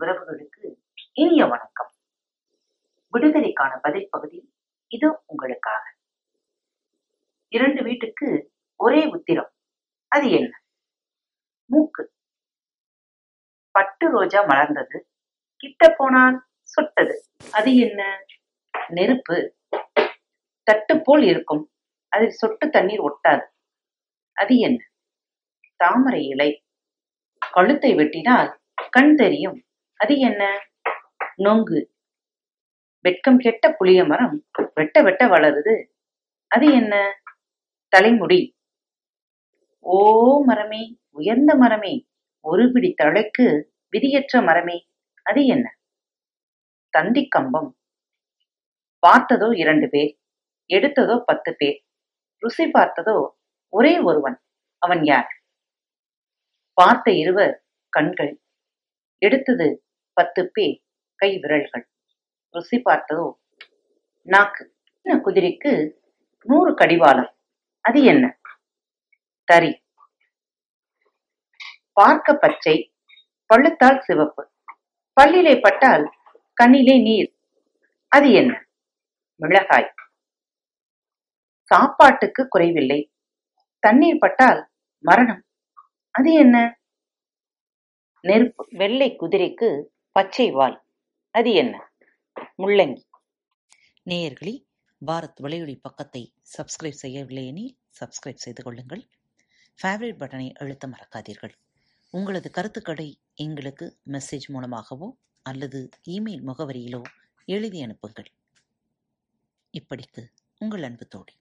உறவுகளுக்கு இனிய வணக்கம். விடுதலைக்கான பதில் பகுதி இது உங்களுக்காக. இரண்டு வீட்டுக்கு ஒரே உத்திரம். அது என்ன? மூக்கு. பட்டு ரோஜா மலர்ந்தது. கிட்ட போனால் சொட்டது. அது என்ன? நெருப்பு. தட்டு போல் இருக்கும். அதில் சொட்டு தண்ணீர் ஒட்டாது. அது என்ன? தாமரை இலை. கழுத்தை வெட்டினால் கண் தெரியும். அது என்ன? நொங்கு. வெட்கம் கெட்ட புளிய மரம் வெட்ட வெட்ட வளருது. அது என்ன? தலைமுடி. ஓ மரமே உயர்ந்த மரமே ஒரு பிடி தலைக்கு விதியற்ற மரமே அது என்ன? தந்தி கம்பம் பார்த்ததோ இரண்டு பேர் எடுத்ததோ பத்து பேர் ருசி பார்த்ததோ ஒரே ஒருவன் அவன் யார்? பார்த்த இருவர் கண்கள் எடுத்தது பத்து பேர் கை விரல்கள் ருசி பார்த்ததோ நாக்கு சின்ன குதிரைக்கு நூறு கடிவாளம். அது என்ன? தறி. பார்க்க பச்சை பழுத்தால் சிவப்பு. பல்லிலே பட்டால் கண்ணிலே நீர். அது என்ன? மிளகாய். சாப்பாட்டுக்கு குறைவில்லை. தண்ணீர் பட்டால் மரணம். அது என்ன? நெருப்பு. வெள்ளை குதிரைக்கு பச்சை வால் அது என்ன? முள்ளங்கி. நேயர்களே பாரத் வலையொலி பக்கத்தை சப்ஸ்கிரைப் செய்யவில்லை எனில் சப்ஸ்கிரைப் செய்து கொள்ளுங்கள். ஃபேவரட் பட்டனை அழுத்த மறக்காதீர்கள். உங்களது கருத்துக்களை எங்களுக்கு மெசேஜ் மூலமாகவோ அல்லது இமெயில் முகவரியிலோ எழுதி அனுப்புங்கள். இப்படிக்கு உங்கள் அன்பு தோழி.